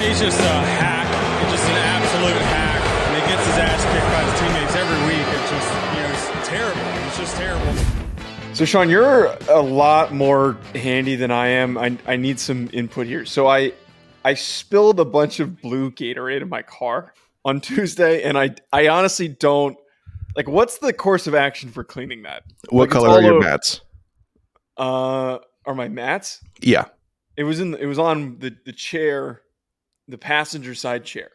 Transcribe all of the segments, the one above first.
He's just a hack. He's just an absolute hack. And he gets his ass kicked by his teammates every week. It's just, you know, it's terrible. It's just terrible. So Sean, you're a lot more handy than I am. I, I need some input here. So I I spilled a bunch of blue Gatorade in my car on Tuesday, and I I honestly don't like. What's the course of action for cleaning that? What Like, color are your over- mats? Uh, are my mats? Yeah. It was in. It was on the the chair, the passenger side chair.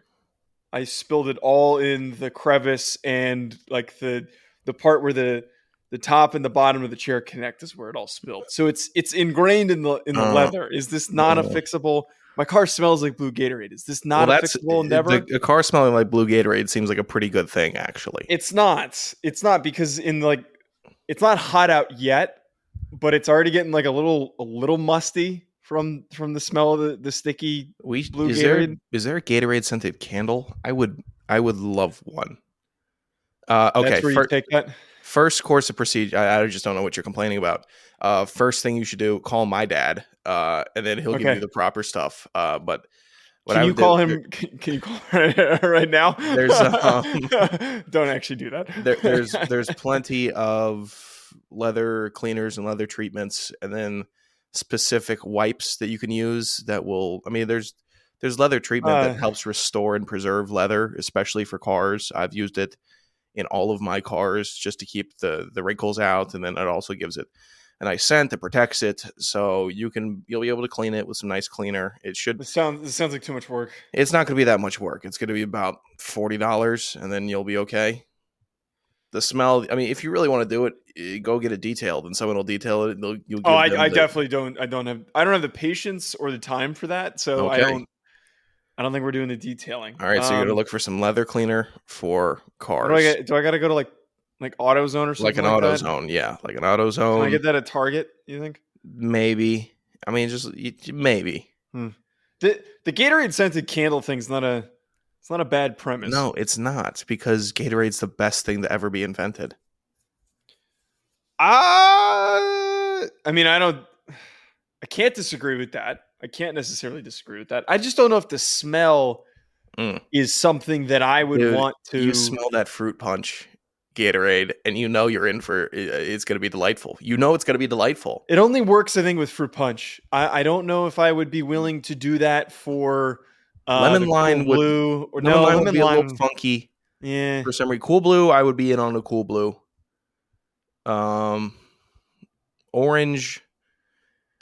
I spilled it all in the crevice and like the the part where the the top and the bottom of the chair connect is where it all spilled. So it's it's ingrained in the in the Uh, leather. Is this not a fixable? My car smells like blue Gatorade. Is this not a fixable endeavor? The, a car smelling like blue Gatorade seems like a pretty good thing, actually. It's not. It's not because in like it's not hot out yet, but it's already getting like a little a little musty from from the smell of the, the sticky we blue is there Gatorade? is there a Gatorade scented candle? I would I would love one. Uh, okay, That's where fir- you take that. first course of procedure. I, I just don't know what you're complaining about. Uh, first thing you should do, call my dad, uh, and then he'll give you the proper stuff. Uh, but Can you do- call him? Can, can you call him right now? There's, um, don't actually do that. there, there's there's plenty of leather cleaners and leather treatments, and then specific wipes that you can use that will. I mean, there's there's leather treatment Uh. that helps restore and preserve leather, especially for cars. I've used it in all of my cars just to keep the the wrinkles out, and then it also gives it a nice scent that protects it, so you can you'll be able to clean it with some nice cleaner. It should This sounds it sounds like too much work. it's not going to be that much work. It's going to be about forty dollars, and then you'll be okay. The smell. I mean, if you really want to do it, go get it detailed, and someone will detail it. They'll, you'll Oh, I, I the- definitely don't. I don't have. I don't have the patience or the time for that. So I don't. I don't think we're doing the detailing. All right, so you're Um, gonna look for some leather cleaner for cars, Do I get? Do I got to go to like like AutoZone or something? like an like that? AutoZone. Yeah, like an Can I get that at Target? You think? Maybe. I mean, just maybe. The the Gatorade scented candle thing's not a. It's not a bad premise. No, it's not because Gatorade's the best thing to ever be invented. Uh, I mean, I don't. I can't disagree with that. I can't necessarily disagree with that. I just don't know if the smell Mm. is something that I would Dude, want to. You smell that fruit punch Gatorade, and you know you're in for. It's going to be delightful. You know it's going to be delightful. It only works, I think, with fruit punch. I, I don't know if I would be willing to do that for uh, Lemon the Cool lime would- blue or Lemon no lime lemon would be a lime. little funky yeah, for some reason. Cool blue, I would be in on a cool blue. Um, orange.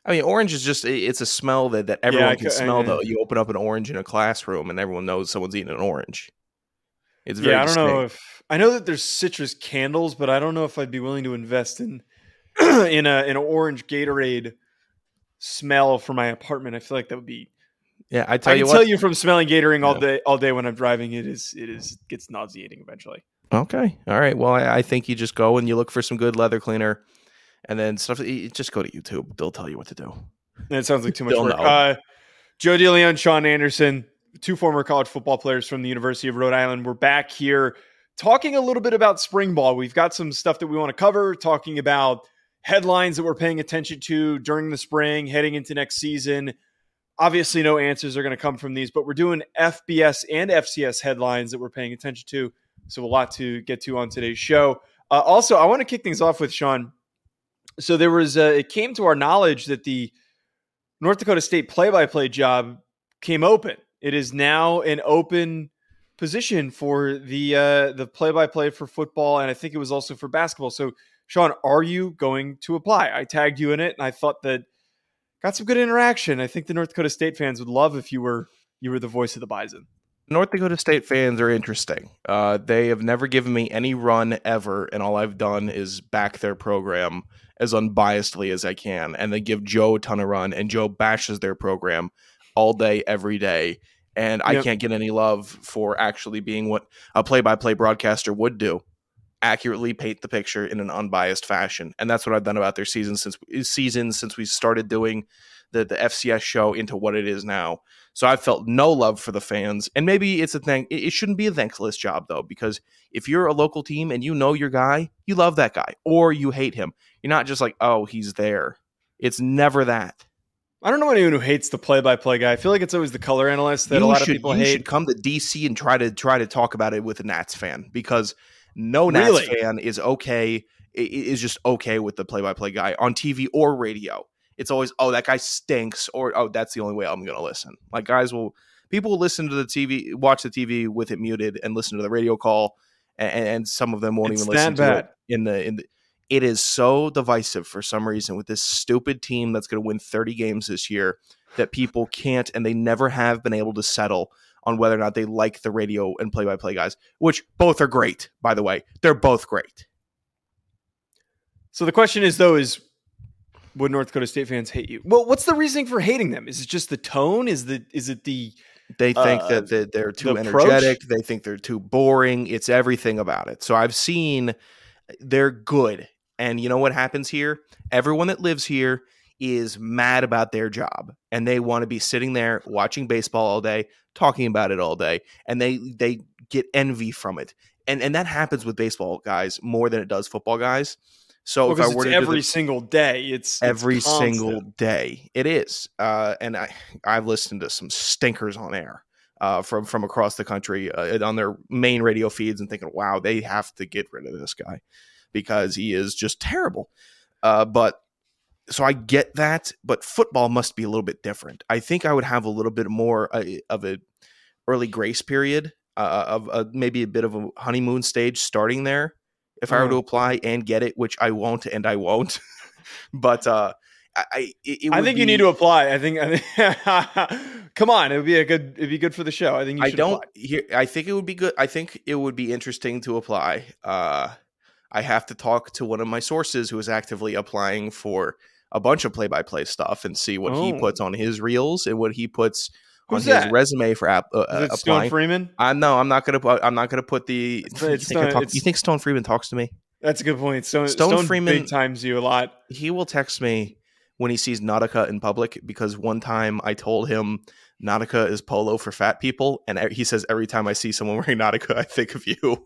I mean, orange is just it's a smell that, that everyone I can I- smell. yeah. Though you open up an orange in a classroom and everyone knows someone's eating an orange. It's very yeah. I don't know if I know that there's citrus candles, but I don't know if I'd be willing to invest in in a in an orange Gatorade smell for my apartment. I feel like that would be Yeah, I tell I you what. tell you from smelling Gatorade all day all day when I'm driving. It is it is gets nauseating eventually. Okay. All right. Well, I, I think you just go and you look for some good leather cleaner, and then stuff. Just go to YouTube. They'll tell you what to do. That sounds like too much work. Uh, Joe DeLeone, Sean Anderson, two former college football players from the University of Rhode Island. We're back here talking a little bit about spring ball. We've got some stuff that we want to cover, talking about headlines that we're paying attention to during the spring, heading into next season. Obviously, no answers are going to come from these, but we're doing FBS and FCS headlines that we're paying attention to. So, a lot to get to on today's show. Uh, also, I want to kick things off with Sean. So, there was, uh, it came to our knowledge that the North Dakota State play-by-play job came open. It is now an open position for the uh, the play-by-play for football, and I think it was also for basketball. So, Sean, are you going to apply? I tagged you in it, and I thought that got some good interaction. I think the North Dakota State fans would love if you were you were the voice of the Bison. North Dakota State fans are interesting. Uh, they have never given me any run ever, and all I've done is back their program as unbiasedly as I can. And they give Joe a ton of run, and Joe bashes their program all day, every day. And I Yep. can't get any love for actually being what a play by play broadcaster would do accurately paint the picture in an unbiased fashion. And that's what I've done about their season since season since we started doing the, the FCS show into what it is now. So I felt no love for the fans. And maybe it's a thing. It, it shouldn't be a thankless job, though, because if you're a local team and you know your guy, you love that guy or you hate him. You're not just like, oh, he's there. It's never that. I don't know anyone who hates the play-by-play guy. I feel like it's always the color analyst that you a lot should, of people you hate. should come to DC and try to try to talk about it with a Nats fan because no Nats Really? fan is okay is just okay with the play-by-play guy on TV or radio. It's always oh that guy stinks or oh that's the only way I'm going to listen. Like guys will people will listen to the TV watch the TV with it muted and listen to the radio call and, and some of them won't It's even listen that to bad. it in the in the it is so divisive for some reason with this stupid team that's going to win 30 games this year that people can't and they never have been able to settle on whether or not they like the radio and play by play guys, which both are great, by the way. They're both great. So the question is, though, is would North Dakota State fans hate you? Well, what's the reasoning for hating them? Is it just the tone? Is the is it the They think Uh, that they're too the energetic. They think they're too boring. It's everything about it. So I've seen they're good. And you know what happens here? Everyone that lives here is mad about their job and they want to be sitting there watching baseball all day, talking about it all day, and they they get envy from it. And and that happens with baseball guys more than it does football guys. So well, if I were it's to every the- single day? It's it's every constant. single day. It is, uh, and I I've listened to some stinkers on air uh, from from across the country uh, on their main radio feeds, and thinking, wow, they have to get rid of this guy because he is just terrible. Uh, but so I get that, but football must be a little bit different. I think I would have a little bit more uh, of a early grace period uh, of uh, maybe a bit of a honeymoon stage starting there if I were to Uh-huh. apply and get it, which I won't and I won't. but uh, I, I, it, it I would think you need to apply. I think. I think come on, it would be a good. It'd be good for the show. I think you I don't. apply. Here, I think it would be good. I think it would be interesting to apply. Uh, I have to talk to one of my sources who is actively applying for a bunch of play-by-play stuff and see what he Oh. puts on his reels and what he puts Who's on his resume for app, uh, Is it uh, Stone. Freeman? I no, I'm not gonna. Put, I'm not gonna put the. It's- you, it's think Stone- talk- you think Stone Freeman talks to me? That's a good point. Stone, Stone Stone, Freeman- big times you a lot. he will text me when he sees Nautica in public because one time I told him Nautica is polo for fat people, and he says every time I see someone wearing Nautica, I think of you.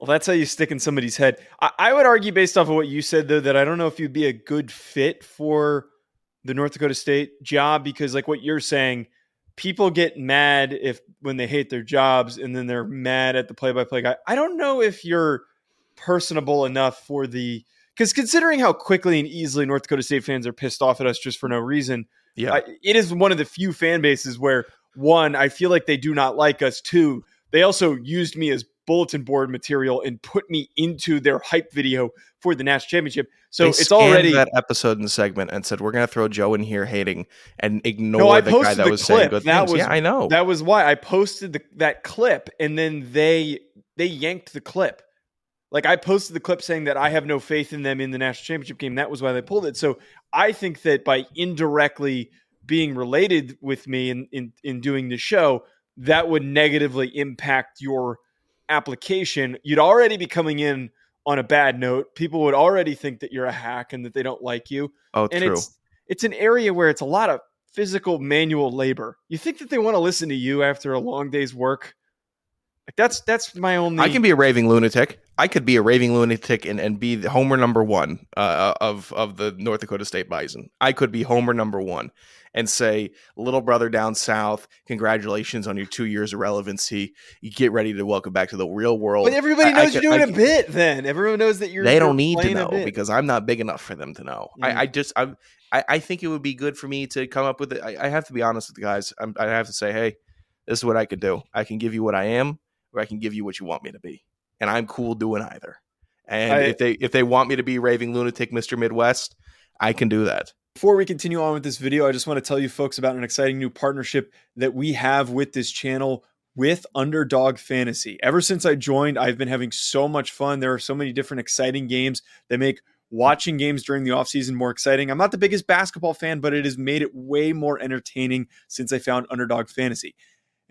Well, that's how you stick in somebody's head. I, I would argue, based off of what you said, though, that I don't know if you'd be a good fit for the North Dakota State job because, like what you're saying, people get mad if when they hate their jobs and then they're mad at the play-by-play guy. I don't know if you're personable enough for the because considering how quickly and easily North Dakota State fans are pissed off at us just for no reason, Yeah, I, it is one of the few fan bases where one, I feel like they do not like us. Two, they also used me as bulletin board material and put me into their hype video for the national championship. So They it's already that episode and segment and said we're gonna throw Joe in here hating and ignore No, I the guy that the was saying good That things. was- yeah, I know. that was why I posted the, that clip and then they they yanked the clip. Like I posted the clip saying that I have no faith in them in the national championship game. That was why they pulled it. So I think that by indirectly being related with me in in, in doing the show, that would negatively impact your application. You'd already be coming in on a bad note. People would already think that you're a hack and that they don't like you oh, and true. it's it's an area where it's a lot of physical manual labor. You think that they want to listen to you after a long day's work? Like that's that's my only. I can be a raving lunatic. I could be a raving lunatic and, and be the homer number one uh, of of the North Dakota State Bison. I could be homer number one and say, "Little brother down south, congratulations on your two years of relevancy. You get ready to welcome back to the real world." But everybody I- I knows you're doing I a bit. Then everyone knows that you're. they don't need to know because I'm not big enough for them to know. Mm. I, I just I, I I think it would be good for me to come up with it. I, I have to be honest with the guys. I'm, I have to say, hey, this is what I could do. I can give you what I am, or I can give you what you want me to be, and I'm cool doing either. And I- if they if they want me to be raving lunatic, Mister Midwest, I can do that. Before we continue on with this video, I just want to tell you folks about an exciting new partnership that we have with this channel with Underdog Fantasy. Ever since I joined, I've been having so much fun. There are so many different exciting games that make watching games during the offseason more exciting. I'm not the biggest basketball fan, but it has made it way more entertaining since I found Underdog Fantasy.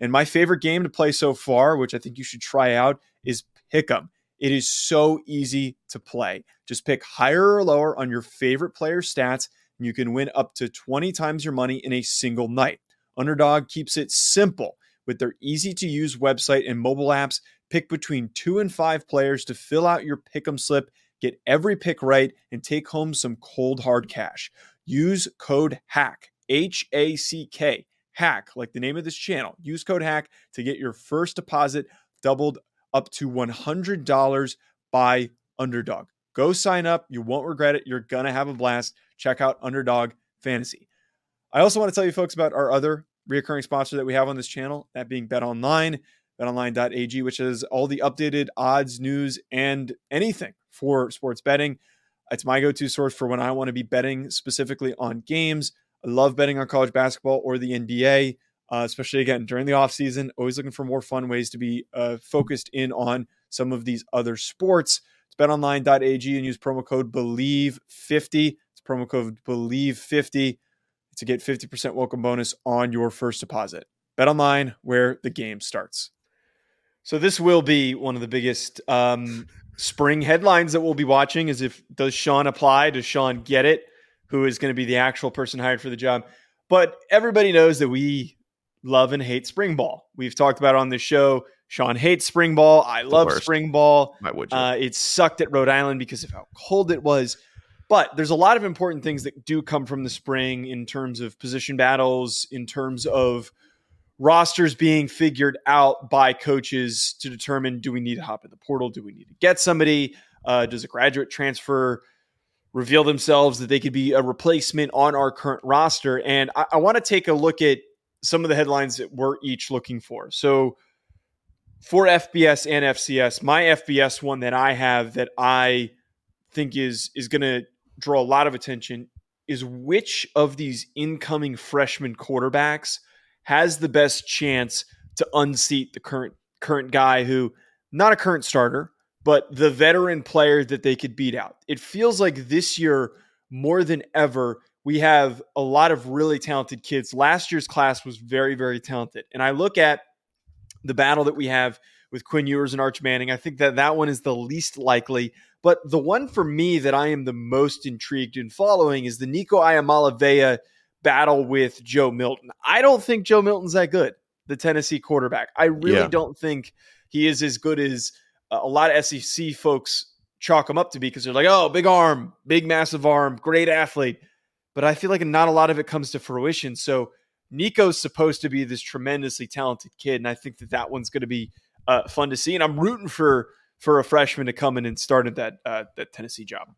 And my favorite game to play so far, which I think you should try out, is Pick'em. It is so easy to play. Just pick higher or lower on your favorite player stats and you can win up to 20 times your money in a single night. Underdog keeps it simple with their easy to use website and mobile apps. Pick between two and five players to fill out your pick'em slip, get every pick right, and take home some cold hard cash. use code HACK, H A C K, HACK, like the name of this channel. Use code HACK to get your first deposit doubled up to $100 by Underdog. Go sign up. You won't regret it. You're going to have a blast. Check out Underdog Fantasy. I also want to tell you folks about our other reoccurring sponsor that we have on this channel, that being Bet Online, betonline.ag, which is all the updated odds, news, and anything for sports betting. It's my go to source for when I want to be betting specifically on games. I love betting on college basketball or the NBA, uh, especially again during the offseason. Always looking for more fun ways to be uh, focused in on some of these other sports. It's betonline.ag and use promo code BELIEVE50. It's promo code BELIEVE50 to get 50% welcome bonus on your first deposit. Bet online where the game starts. So this will be one of the biggest um, spring headlines that we'll be watching is if does Sean apply? Does Sean get it? Who is going to be the actual person hired for the job? But everybody knows that we love and hate spring ball. We've talked about on this show. Sean hates spring ball. I love spring ball. Why would you? Uh, it sucked at Rhode Island because of how cold it was. But there's a lot of important things that do come from the spring in terms of position battles, in terms of rosters being figured out by coaches to determine do we need to hop in the portal? Do we need to get somebody? Uh, does a graduate transfer reveal themselves that they could be a replacement on our current roster? And I, I want to take a look at some of the headlines that we're each looking for. So for FBS and FCS, my FBS one that I have that I think is is going to draw a lot of attention is which of these incoming freshman quarterbacks has the best chance to unseat the current current guy who not a current starter, but the veteran player that they could beat out. It feels like this year more than ever we have a lot of really talented kids. Last year's class was very very talented. And I look at the battle that we have with Quinn Ewers and Arch Manning. I think that that one is the least likely. But the one for me that I am the most intrigued in following is the Nico Iamaleava battle with Joe Milton. I don't think Joe Milton's that good, the Tennessee quarterback. I really yeah. don't think he is as good as a lot of SEC folks chalk him up to be because they're like, oh, big arm, big massive arm, great athlete. But I feel like not a lot of it comes to fruition. So Nico's supposed to be this tremendously talented kid, and I think that that one's going to be uh, fun to see. And I'm rooting for for a freshman to come in and start at that uh, that Tennessee job.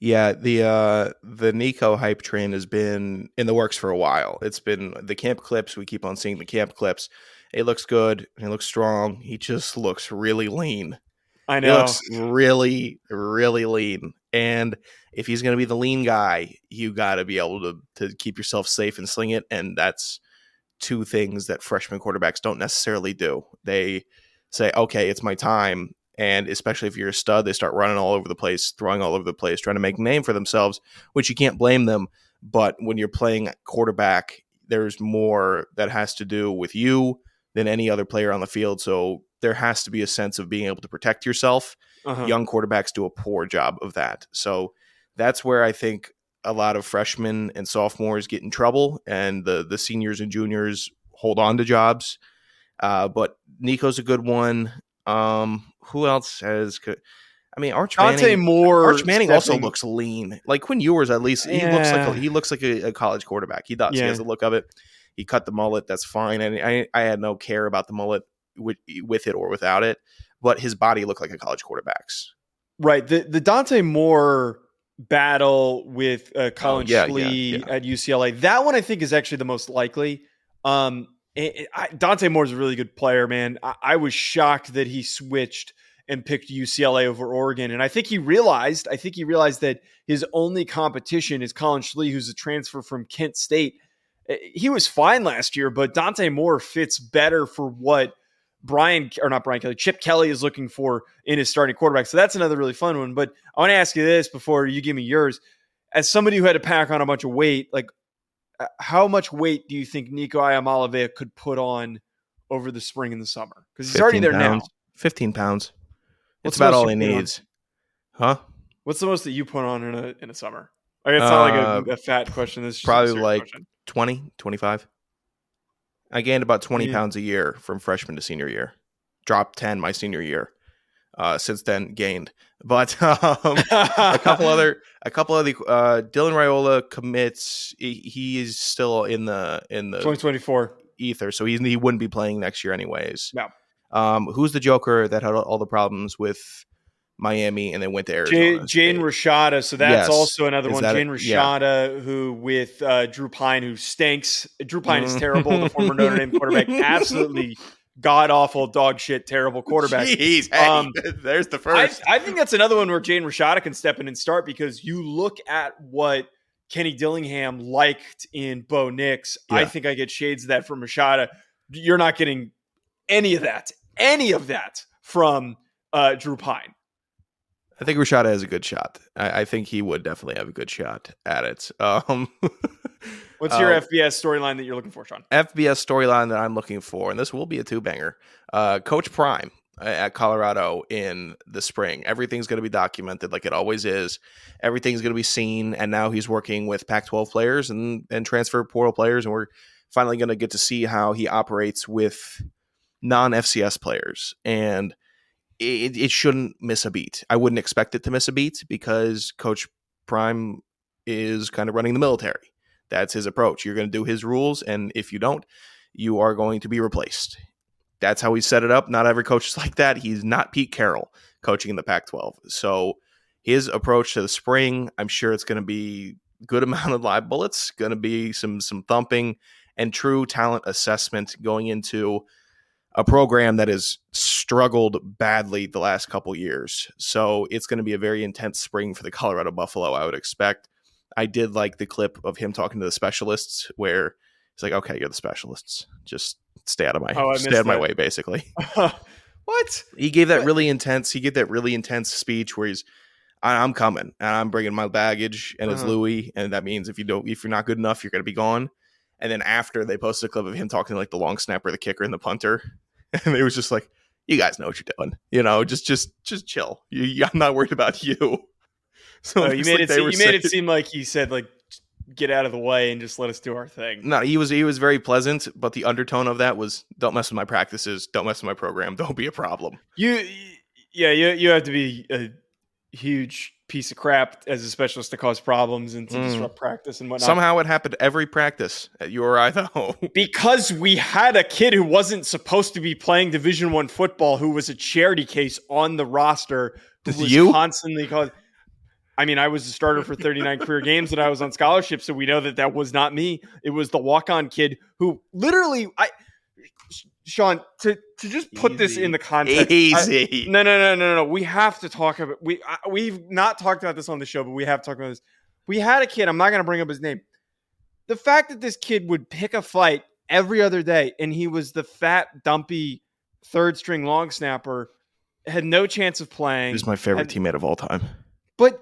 Yeah, the uh, the Nico hype train has been in the works for a while. It's been the camp clips. We keep on seeing the camp clips. It looks good. He looks strong. He just looks really lean. I know. He looks really, really lean. And if he's going to be the lean guy, you got to be able to to keep yourself safe and sling it. And that's two things that freshman quarterbacks don't necessarily do. They say, "Okay, it's my time," and especially if you're a stud, they start running all over the place, throwing all over the place, trying to make a name for themselves, which you can't blame them. But when you're playing quarterback, there's more that has to do with you than any other player on the field. So there has to be a sense of being able to protect yourself. Uh-huh. Young quarterbacks do a poor job of that. So that's where I think a lot of freshmen and sophomores get in trouble, and the the seniors and juniors hold on to jobs. Uh, but Nico's a good one. Um, who else has? I mean, Arch Dante Manning. Moore. Arch Manning also looks lean. Like Quinn Ewers, at least he looks like a, he looks like a, a college quarterback. He does. Yeah. He has the look of it. He cut the mullet. That's fine. And I, I had no care about the mullet with, with it or without it. But his body looked like a college quarterback's. Right. The the Dante Moore battle with uh, Collin oh, yeah, Schlee yeah, yeah. at UCLA. That one I think is actually the most likely. Um, it, it, I, Dante Moore's a really good player, man. I, I, was shocked that he switched and picked UCLA over Oregon, and I think he realized. I think he realized that his only competition is Collin Schlee, who's a transfer from Kent State. Eh, he was fine last year, but Dante Moore fits better for what Brian or not Brian Kelly, Chip Kelly is looking for in his starting quarterback. So that's another really fun one. But I want to ask you this before you give me yours. As somebody who had to pack on a bunch of weight, like uh, how much weight do you think Nico Iamaleava could put on over the spring and the summer? Because he's already there pounds. now. Fifteen pounds. That's about all he needs. On? Huh? What's the most that you put on in a in a summer? Like, it's not like a, uh, a, fat question. This probably like question. 20, 25. I gained about 20 yeah. pounds a year from freshman to senior year. Dropped 10 my senior year. Uh, since then, gained, but um, a couple other, a couple of the uh, Dylan Raiola commits. He, he is still in the in the 2024 ether, so he he wouldn't be playing next year anyways. No. Um, who's the Joker that had all the problems with Miami and then went to Arizona? Jaden, Jaden Rashada. So that's Yes. also another Is one. Jaden it? Yeah. Rashada, who with uh, Drew Pyne, who stinks. Drew Pyne is Mm. terrible. The former Notre Dame quarterback, absolutely god awful, dog shit, terrible quarterback. Jeez, hey, Um, there's the first. I think that's another one where Jaden Rashada can step in and start because you look at what Kenny Dillingham liked in Bo Nix. I think I get shades of that from Rashada. You're not getting any of that, any of that from uh, Drew Pyne. I think Rashada has a good shot. I, I think he would definitely have a good shot at it. Um, What's your Um, FBS storyline that you're looking for, Sean? FBS storyline that I'm looking for, and this will be a two banger. Uh, Coach Prime uh, at Colorado in the spring. Everything's going to be documented like it always is. Everything's going to be seen, and now he's working with Pac-12 players and and transfer portal players, and we're finally going to get to see how he operates with non-FCS players. And it, it shouldn't miss a beat. I wouldn't expect it to miss a beat because Coach Prime is kind of running the military. That's his approach. You're going to do his rules, and if you don't, you are going to be replaced. That's how he set it up. Not every coach is like that. He's not Pete Carroll coaching in the Pac 12. So his approach to the spring, I'm sure it's going to be good amount of live bullets, going to be some some thumping and true talent assessment going into a program that has struggled badly the last couple years. So it's going to be a very intense spring for the Colorado Buffalo, I would expect. I did like the clip of him talking to the specialists where he's like, "Okay, you're the specialists. Just stay out of my Oh, stay out of my way." Basically, what? he gave that What? really intense. He gave that really intense speech where he's, "I'm coming and I'm bringing my baggage and it's Uh-huh. Louis, and that means if you don't, if you're not good enough, you're going to be gone." And then after they posted a clip of him talking to like the long snapper, the kicker, and the punter, and it was just like, "You guys know what you're doing. You know, just just just chill. You, I'm not worried about you." So Oh, you like made it. they Se- were you made it seem like he said, "Like, get out of the way and just let us do our thing." No, he was he was very pleasant, but the undertone of that was don't mess with my practices, don't mess with my program, don't be a problem. You, yeah, you you have to be a huge piece of crap as a specialist to cause problems and to Mm. disrupt practice and whatnot. Somehow it happened every practice at URI though. because we had a kid who wasn't supposed to be playing Division One football, who was a charity case on the roster, who This was you? constantly called. I mean, I was a starter for 39 career games and I was on scholarship, so we know that that was not me. It was the walk-on kid who literally, I, Sean, to to just put this in the context, I- no, no, no, no, no. We have to talk about we I, we've not talked about this on the show, but we have talked about this. We had a kid. I'm not going to bring up his name. The fact that this kid would pick a fight every other day, and he was the fat, dumpy third string long snapper, had no chance of playing. He's my favorite And- teammate of all time. But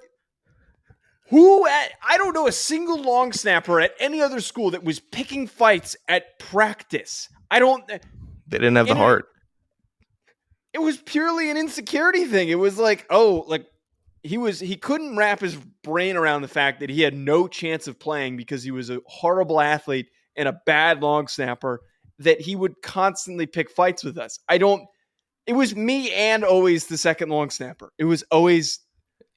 who at I don't know a single long snapper at any other school that was picking fights at practice. I don't. Uh, they didn't have the heart. it was purely an insecurity thing. It was like, oh, like he was he couldn't wrap his brain around the fact that he had no chance of playing because he was a horrible athlete and a bad long snapper that he would constantly pick fights with us. I don't it was me and always the second long snapper. It was always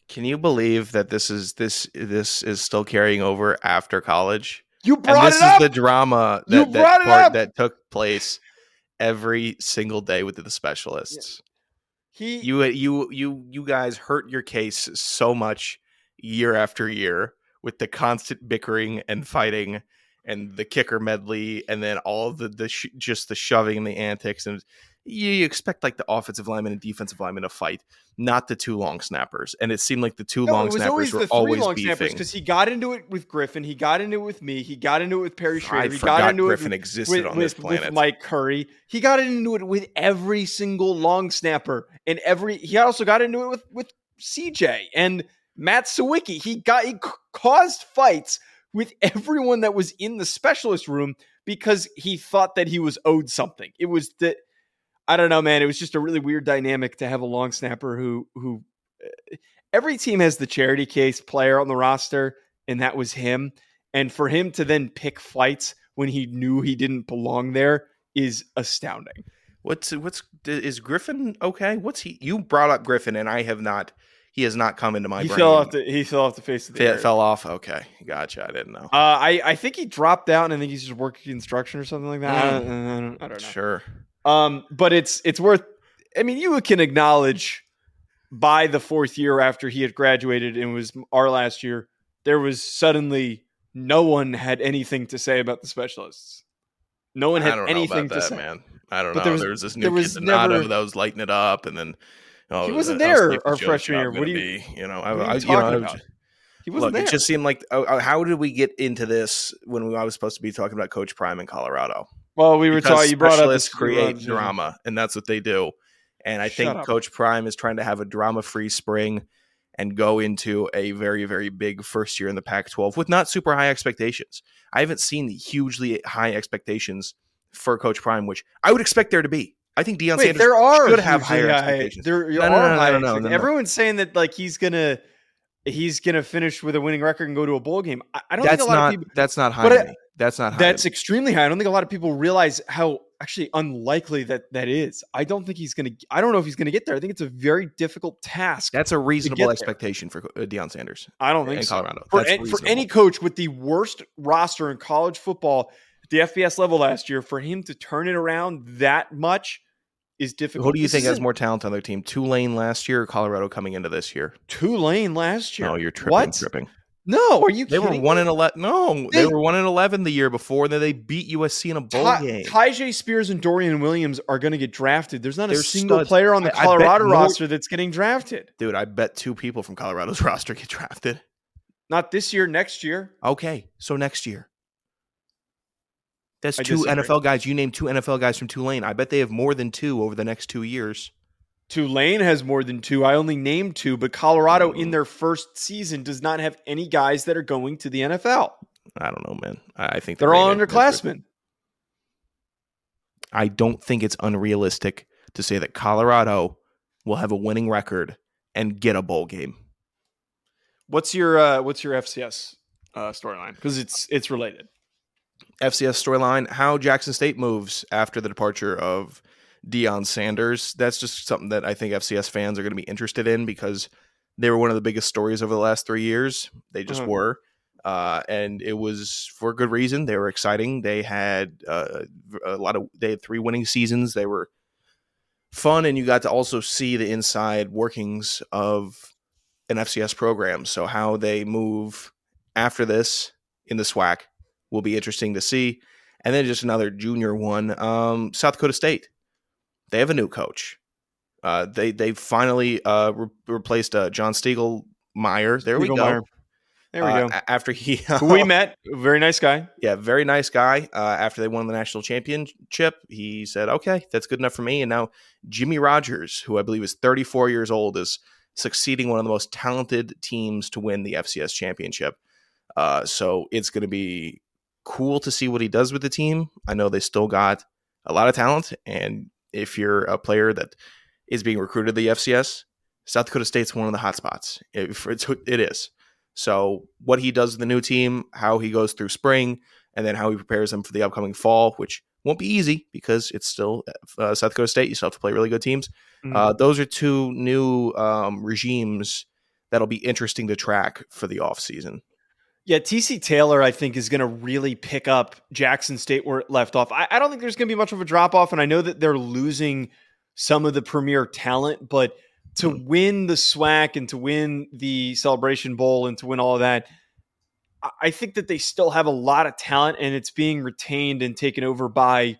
Can you believe that this is this this is still carrying over after college? You And brought this it up. is the drama that, that part that took place every single day with the specialists. he you you you you guys hurt your case so much year after year with the constant bickering and fighting and the kicker medley and then all the the sh- just the shoving and the antics and you, expect like the offensive lineman and defensive lineman to fight not the two long snappers and it seemed like the two No, long snappers always were always long beefing because he got into it with Griffin, he got into it with me, he got into it with Perry i Schrader, he got into griffin it existed with, on with, this planet with Mike Curry. He got into it with every single long snapper and every he also got into it with with CJ and Matt Sawicki. He got he c- caused fights with everyone that was in the specialist room because he thought that he was owed something. It was the I don't know, man. It was just a really weird dynamic to have a long snapper who who uh, every team has the charity case player on the roster, and that was him. And for him to then pick fights when he knew he didn't belong there is astounding. What's what's is Griffin okay? What's he? You brought up Griffin, and I have not. He has not come into my he brain. fell off the he fell off the face of the Fe- earth. fell off. Okay, gotcha. I didn't know. Uh, I I think he dropped out, and I think he's just working construction or something like that. I, don't, I don't- I don't know. Sure. Um, but it's it's worth. I mean, you can acknowledge by the fourth year after he had graduated and was our last year, there was suddenly no one had anything to say about the specialists. No one I had know anything about to that, say. man. I don't But know. there was- there was this new was kid never- that was lighting it up, and then oh, He wasn't how's there our freshman year. What do you- be? You know, I, What I, know, talking was about? He wasn't Look, there. it just seemed like oh, how did we get into this when we, I was supposed to be talking about Coach Prime in Colorado? Well, we were talking. You brought up specialists create ups. drama, and that's what they do. And I Shut think up. Coach Prime is trying to have a drama-free spring and go into a very, very big first year in the Pac-12 with not super high expectations. I haven't seen the hugely high expectations for Coach Prime, which I would expect there to be. I think Deion Wait, Sanders there are should have higher high- expectations. There No, are no, no, high no, no, no. Everyone's saying that like he's gonna he's gonna finish with a winning record and go to a bowl game. I, I don't that's think a lot not of people. that's not high. But I- me. That's not high. That's to extremely high. I don't think a lot of people realize how actually unlikely that that is. I don't think he's gonna. I don't know if he's gonna get there. I think it's a very difficult task. that's a reasonable there. expectation for uh, Deion Sanders. I don't think in so. Colorado. For, an- for any coach with the worst roster in college football at the FBS level last year, for him to turn it around that much is difficult. Who do you This think has more talent on their team? Tulane last year or Colorado coming into this year? Tulane last year? No, you're tripping. What? Tripping. No, are you They kidding? were one me? in eleven. No, they, They- were one in eleven the year before. Then they beat USC in a bowl Ty, game. Spears and Dorian Williams are going to get drafted. There's not a They're single studs. player on the I- I bet Colorado more- roster that's getting drafted. Dude, I bet two people from Colorado's roster get drafted. Not this year, next year. Okay, so next year. That's I two disagree. NFL guys. You named two NFL guys from Tulane. I bet they have more than two over the next two years. Tulane has more than two. I only named two, but Colorado in their first season does not have any guys that are going to the NFL. I don't know, man. I I think They're all underclassmen. I don't think it's unrealistic to say that Colorado will have a winning record and get a bowl game. What's your uh, what's your FCS uh, storyline? Because it's it's related. FCS storyline: How Jackson State moves after the departure of Deion Sanders. That's just something that I think FCS fans are going to be interested in because they were one of the biggest stories over the last three years. They just Mhm. were, uh, and it was for good reason. They were exciting. They had uh, a lot of. They had three winning seasons. They were fun, and you got to also see the inside workings of an FCS program. So how they move after this in the SWAC will be interesting to see. And then just another junior one, um, South Dakota State. They have a new coach. Uh, they they finally uh, re- replaced uh, John Stiegelmeier. There we go. There we Uh, go. After he, Who we met, very nice guy. yeah, very nice guy. Uh, after they won the national championship, he said, "Okay, that's good enough for me." And now Jimmy Rogers, who I believe is 34 years old, is succeeding one of the most talented teams to win the FCS championship. Uh, so it's going to be cool to see what he does with the team. I know they still got a lot of talent, and if you're a player that is being recruited to the FCS, South Dakota State's one of the hot spots. It, it's, it is. So what he does with the new team, how he goes through spring, and then how he prepares them for the upcoming fall, which won't be easy because it's still uh, South Dakota State. You still have to play really good teams. Mhm. Uh, those are two new um, regimes that'll be interesting to track for the offseason. Yeah, TC Taylor, I think, is going to really pick up Jackson State where it left off. I, I don't think there's going to be much of a drop off, and I know that they're losing some of the premier talent, but to win the SWAC and to win the Celebration Bowl and to win all of that, I- I think that they still have a lot of talent, and it's being retained and taken over by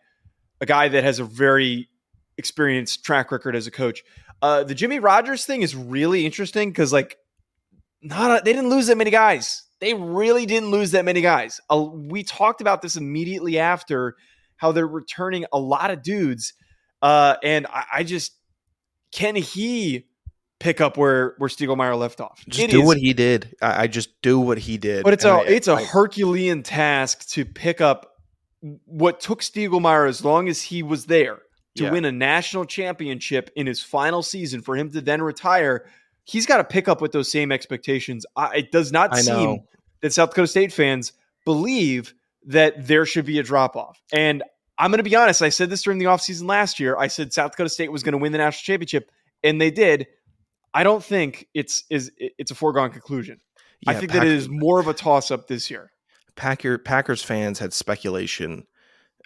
a guy that has a very experienced track record as a coach. Uh, the Jimmy Rogers thing is really interesting because, like, not a, they didn't lose that many guys. They really didn't lose that many guys. Uh, we talked about this immediately after how they're returning a lot of dudes, uh, and I, I just can he pick up where where Stiegelmeier left off? Just It do is- what he did. I, I just do what he did. but it's And a I- it's a Herculean task to pick up what took Stiegelmeier as long as he was there to Yeah. win a national championship in his final season for him to then retire. He's got to pick up with those same expectations. I, it does not I seem know. that South Dakota State fans believe that there should be a drop off. And I'm going to be honest. I said this during the offseason last year. I said South Dakota State was going to win the national championship, and they did. I don't think it's is it's a foregone conclusion. Yeah, I think Pack- that it is more of a toss up this year. Packer Packers fans had speculation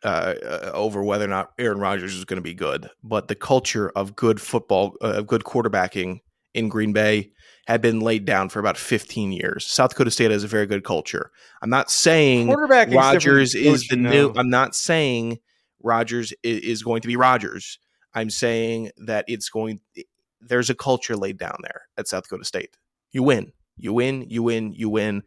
uh, uh, over whether or not Aaron Rodgers is going to be good, but the culture of good football, uh, of good quarterbacking in Green Bay had been laid down for about 15 years. South Dakota State has a very good culture. I'm not saying Rodgers is the new. I'm not saying Rodgers is going to be Rodgers. I'm saying that it's going. There's a culture laid down there at South Dakota State. You win, you win, you win, you win,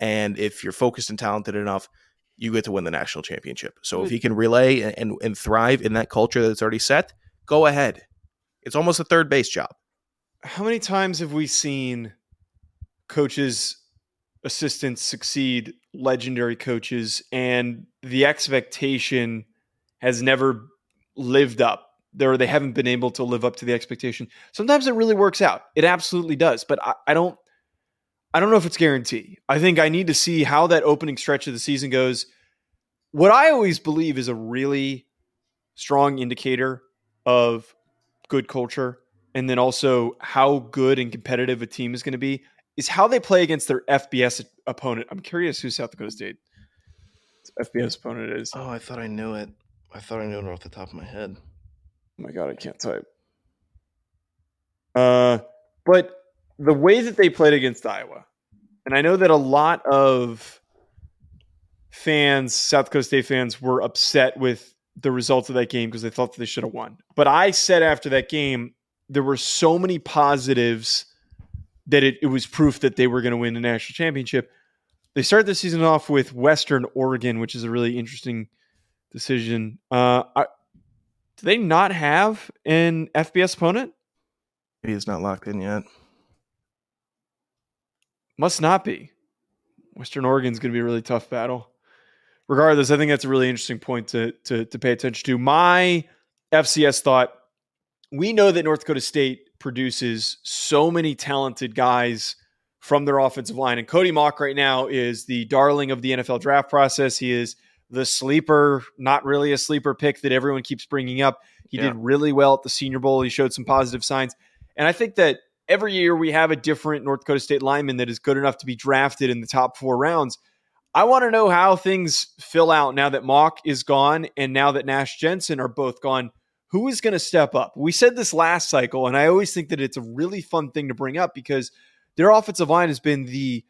and if you're focused and talented enough, you get to win the national championship. So if he can relay and, and, and thrive in that culture that's already set, go ahead. It's almost a third base job. How many times have we seen coaches, assistants succeed, legendary coaches, and the expectation has never lived up? There, they haven't been able to live up to the expectation. Sometimes it really works out. It absolutely does. But I, I don't I don't know if it's guarantee. I think I need to see how that opening stretch of the season goes. What I always believe is a really strong indicator of good culture and then also how good and competitive a team is going to be is how they play against their FBS opponent. I'm curious who South Dakota State FBS opponent is. Oh, I thought I knew it. I thought I knew it off the top of my head. Oh my god, I can't type. Uh, but the way that they played against Iowa, and I know that a lot of fans, South Dakota State fans, were upset with the results of that game because they thought that they should have won. But I said after that game, there were so many positives that it, it was proof that they were going to win the national championship. They started the season off with Western Oregon, which is a really interesting decision. Uh, I, do they not have an FBS opponent? He's not locked in yet. Must not be. Western Oregon's going to be a really tough battle. Regardless, I think that's a really interesting point to, to, to pay attention to. My FCS thought we know that North Dakota State produces so many talented guys from their offensive line. And Cody Mauch right now is the darling of the NFL draft process. He is the sleeper, not really a sleeper pick that everyone keeps bringing up. He yeah. did really well at the Senior Bowl. He showed some positive signs. And I think that every year we have a different North Dakota State lineman that is good enough to be drafted in the top four rounds. I want to know how things fill out now that Mauch is gone and now that Nash Jensen are both gone. Who is going to step up? We said this last cycle, and I always think that it's a really fun thing to bring up because their offensive line has been the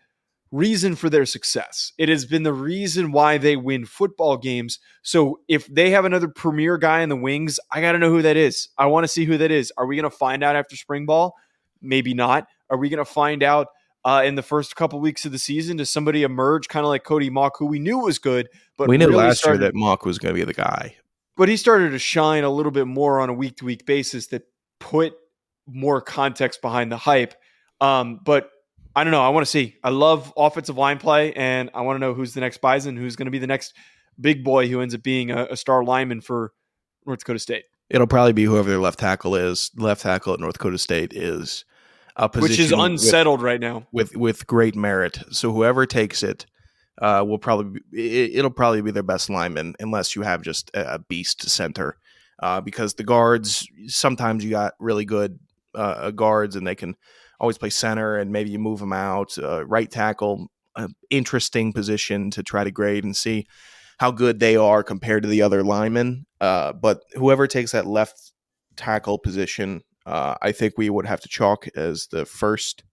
reason for their success. It has been the reason why they win football games. So if they have another premier guy in the wings, I got to know who that is. I want to see who that is. Are we going to find out after spring ball? Maybe not. Are we going to find out uh, in the first couple weeks of the season? Does somebody emerge kind of like Cody Mauch, who we knew was good, but we knew really last started, year that Mauch was going to be the guy. But he started to shine a little bit more on a week to week basis that put more context behind the hype. Um, but I don't know. I want to see. I love offensive line play, and I want to know who's the next Bison, who's going to be the next big boy who ends up being a, a star lineman for North Dakota State. It'll probably be whoever their left tackle is. Left tackle at North Dakota State is a position which is unsettled with, right now with with great merit. So whoever takes it uh, will probably it, will probably be their best lineman unless you have just a beast center. Uh, because the guards sometimes you got really good uh, guards and they can always play center and maybe you move them out. Uh, right tackle, interesting position to try to grade and see how good they are compared to the other linemen. Uh, but whoever takes that left tackle position, uh, I think we would have to chalk as the first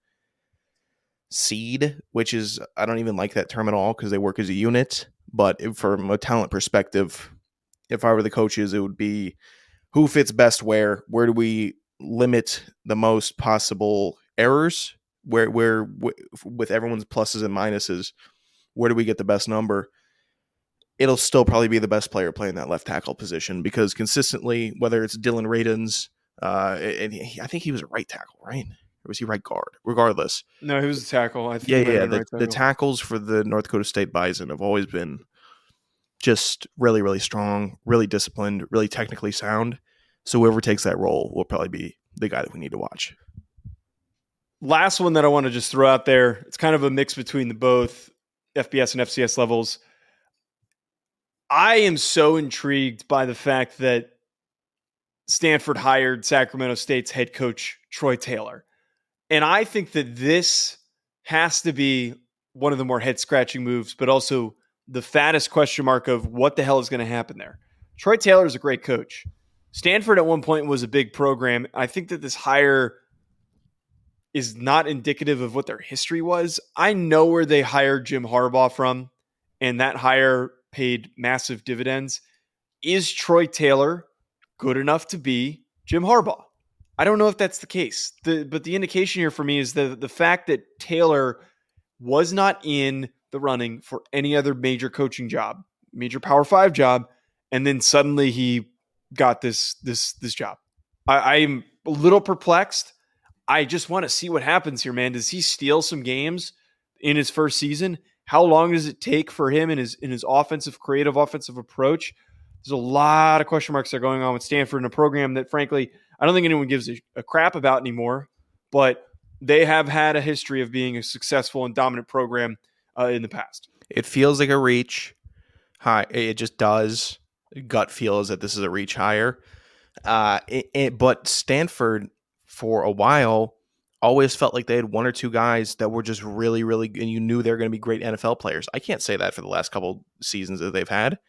seed, which is I don't even like that term at all because they work as a unit. But if, from a talent perspective, if I were the coaches, it would be who fits best where. Where do we limit the most possible errors? Where where with everyone's pluses and minuses, where do we get the best number? it'll still probably be the best player playing that left tackle position because consistently, whether it's Dillon Radunz, uh, and he, I think he was a right tackle, right? Or was he right guard? Regardless. No, he was a tackle. I think yeah, yeah. The, right tackle. the tackles for the North Dakota State Bison have always been just really, really strong, really disciplined, really technically sound. So whoever takes that role will probably be the guy that we need to watch. Last one that I want to just throw out there. It's kind of a mix between the both FBS and FCS levels. I am so intrigued by the fact that Stanford hired Sacramento State's head coach, Troy Taylor. And I think that this has to be one of the more head scratching moves, but also the fattest question mark of what the hell is going to happen there. Troy Taylor is a great coach. Stanford at one point was a big program. I think that this hire is not indicative of what their history was. I know where they hired Jim Harbaugh from, and that hire paid massive dividends. Is Troy Taylor good enough to be Jim Harbaugh? I don't know if that's the case. The, but the indication here for me is the the fact that Taylor was not in the running for any other major coaching job, major Power Five job, and then suddenly he got this this this job. I, I'm a little perplexed. I just want to see what happens here, man. Does he steal some games in his first season? How long does it take for him in his in his offensive, creative offensive approach? There's a lot of question marks that are going on with Stanford in a program that, frankly, I don't think anyone gives a, a crap about anymore. But they have had a history of being a successful and dominant program uh, in the past. It feels like a reach. High, it just does. Gut feels that this is a reach higher. Uh, it, it, but Stanford, for a while, always felt like they had one or two guys that were just really, really, and you knew they were going to be great NFL players. I can't say that for the last couple seasons that they've had.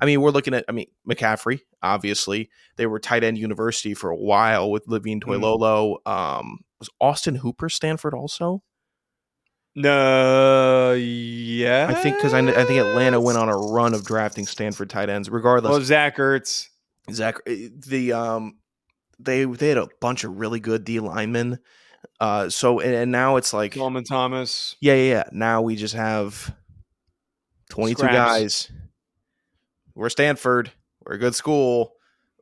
I mean, we're looking at, I mean, McCaffrey, obviously. They were tight end university for a while with Levine Toilolo. Mm. Um, was Austin Hooper Stanford also? No, yeah. I think because I, I, think Atlanta went on a run of drafting Stanford tight ends. Regardless, oh Zach Ertz, Zach, eh, the um, they they had a bunch of really good D linemen. Uh, so and, and now it's like Coleman Thomas. Yeah, yeah, yeah. Now we just have twenty two guys. We're Stanford. We're a good school,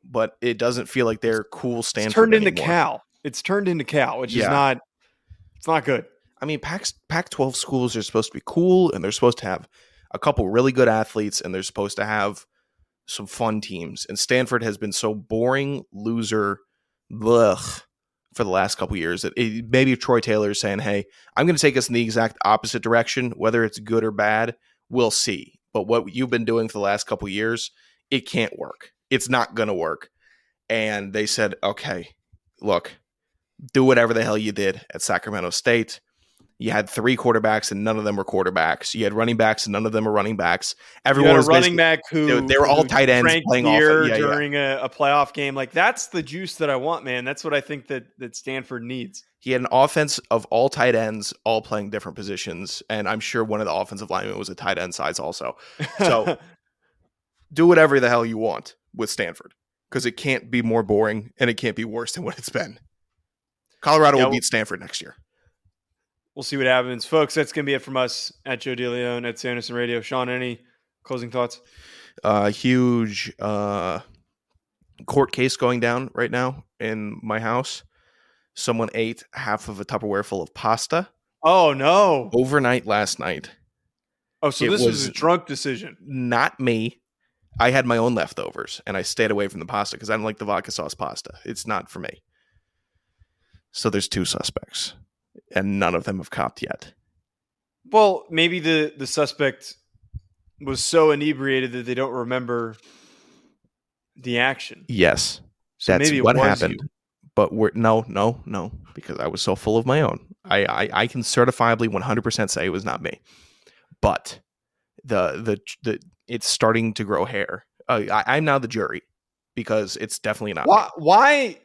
but it doesn't feel like they're cool Stanford. It's turned anymore. into Cal. It's turned into Cal, which yeah. is not. It's not good. I mean, Pac Pac twelve schools are supposed to be cool, and they're supposed to have a couple really good athletes, and they're supposed to have some fun teams. And Stanford has been so boring, loser, blech, for the last couple years that it, maybe Troy Taylor is saying, "Hey, I'm going to take us in the exact opposite direction. Whether it's good or bad, we'll see." But what you've been doing for the last couple years, it can't work. It's not going to work. And they said, "Okay, look, do whatever the hell you did at Sacramento State." You had three quarterbacks and none of them were quarterbacks. You had running backs and none of them were running backs. Everyone was running back who they, they were all tight ends playing off yeah, during yeah. A, a, playoff game. Like that's the juice that I want, man. That's what I think that that Stanford needs. He had an offense of all tight ends, all playing different positions, and I'm sure one of the offensive linemen was a tight end size also. So do whatever the hell you want with Stanford because it can't be more boring and it can't be worse than what it's been. Colorado yeah, will beat Stanford next year we'll see what happens. Folks, that's going to be it from us at Joe DeLeone at Sanderson Radio. Sean, any closing thoughts? Uh, huge uh, court case going down right now in my house. Someone ate half of a Tupperware full of pasta. Oh, no. Overnight last night. Oh, so it this was a drunk decision. Not me. I had my own leftovers and I stayed away from the pasta because I don't like the vodka sauce pasta. It's not for me. So there's two suspects and none of them have copped yet. Well, maybe the the suspect was so inebriated that they don't remember the action. Yes, so that's what happened. You. But we're no, no, no, because I was so full of my own. I I, I can certifiably one hundred percent say it was not me. But the the the it's starting to grow hair. Uh, I, I'm now the jury because it's definitely not. Why? Me. Why?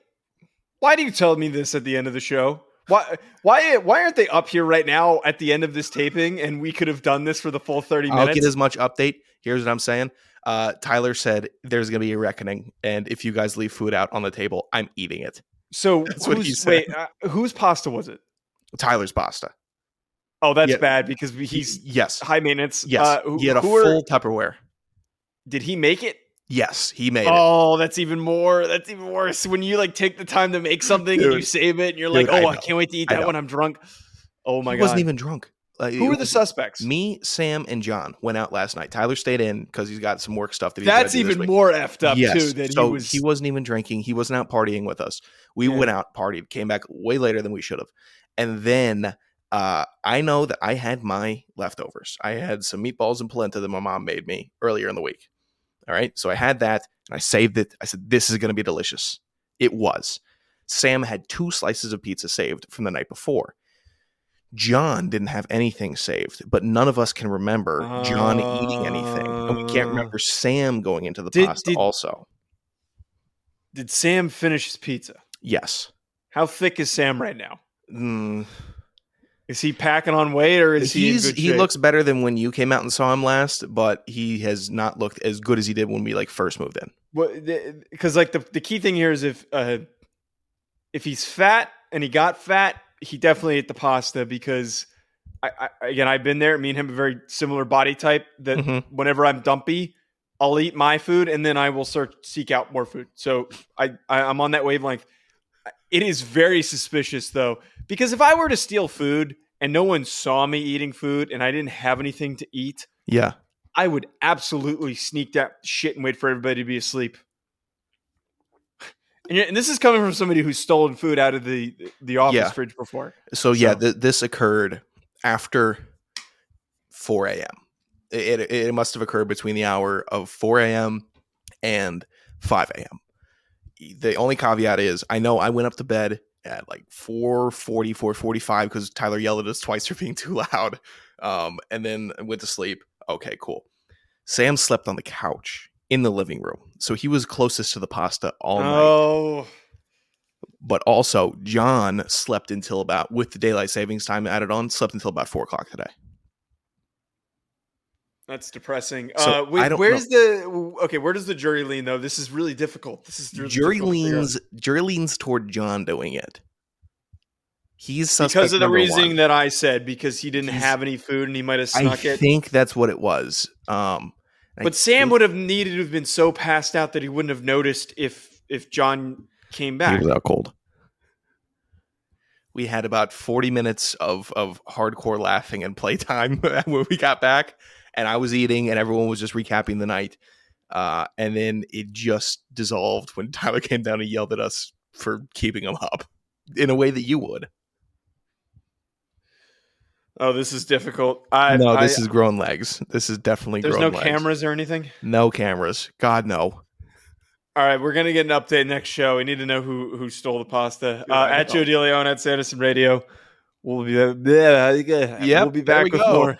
Why do you tell me this at the end of the show? Why why why aren't they up here right now at the end of this taping and we could have done this for the full 30 minutes? I'll get as much update. Here's what I'm saying. Uh, Tyler said there's going to be a reckoning and if you guys leave food out on the table, I'm eating it. So that's what he said. Wait, uh, whose pasta was it? Tyler's pasta. Oh, that's bad because he's yes high maintenance. Yes, uh, who, he had a full are, Tupperware. Did he make it? Yes, he made oh, it. that's even more. That's even worse. When you like take the time to make something Dude. and you save it, and you're like, "Oh, I, I, can't wait to eat that when I'm drunk." Oh my he god, wasn't even drunk. Like, Who were the suspects? Me, Sam, and John went out last night. Tyler stayed in because he's got some work stuff that he's. That's even more effed up yes. too. That so he was. He wasn't even drinking. He wasn't out partying with us. We yeah. went out, partied, came back way later than we should have, and then uh, I know that I had my leftovers. I had some meatballs and polenta that my mom made me earlier in the week All right. So I had that and I saved it. I said, this is going to be delicious. It was. Sam had two slices of pizza saved from the night before. John didn't have anything saved, but none of us can remember John eating anything. And we can't Uh, remember Sam going into the Did- pasta did- also. Did Sam finish his pizza? Yes. How thick is Sam right now? Mm, Is he packing on weight or is he in he's good he looks better than when you came out and saw him last, but he has not looked as good as he did when we like first moved in. because like the, the key thing here is if uh, if he's fat and he got fat, he definitely ate the pasta because I, I again I've been there. Me and him a very similar body type. That Mhm. whenever I'm dumpy, I'll eat my food and then I will start seek out more food. So I, I I'm on that wavelength. It is very suspicious though because if I were to steal food and no one saw me eating food and I didn't have anything to eat, Yeah. I would absolutely sneak that shit and wait for everybody to be asleep. And, and this is coming from somebody who's stolen food out of the the office Yeah. fridge before. So yeah, th- this occurred after 4 a.m. It, it, it must have occurred between the hour of 4 a.m. and 5 a.m. The only caveat is I know I went up to bed at like 440, 445 because Tyler yelled at us twice for being too loud. Um, and then I went to sleep. Okay, cool. Sam slept on the couch in the living room. So he was closest to the pasta all night Oh, but also John slept until about with the daylight savings time added on, slept until about four o'clock today. That's depressing. So, uh, wait, I where's the okay? Where does the jury lean though? This is really difficult. This is really Jury difficult to figure out. leans jury leans toward John doing it. He's suspect because of the reasoning one. that I said because he didn't He's- have any food and he might have I snuck it. I think that's what it was. Um, I But Sam think would have needed to have been so passed out that he wouldn't have noticed if if John came back. he was out cold. We had about forty minutes of of hardcore laughing and playtime when we got back, and I was eating, and everyone was just recapping the night. Uh, and then it just dissolved when Tyler came down and yelled at us for keeping him up in a way that you would. Oh, this is difficult. I, no, I- this is grown legs. This is definitely there's no legs. cameras or anything. No cameras. God no. All right, we're gonna get an update next show. We need to know who who stole the pasta. Uh, I at. Joe DeLeone at Sanderson Radio. We'll be yeah, we'll be back we with go. more.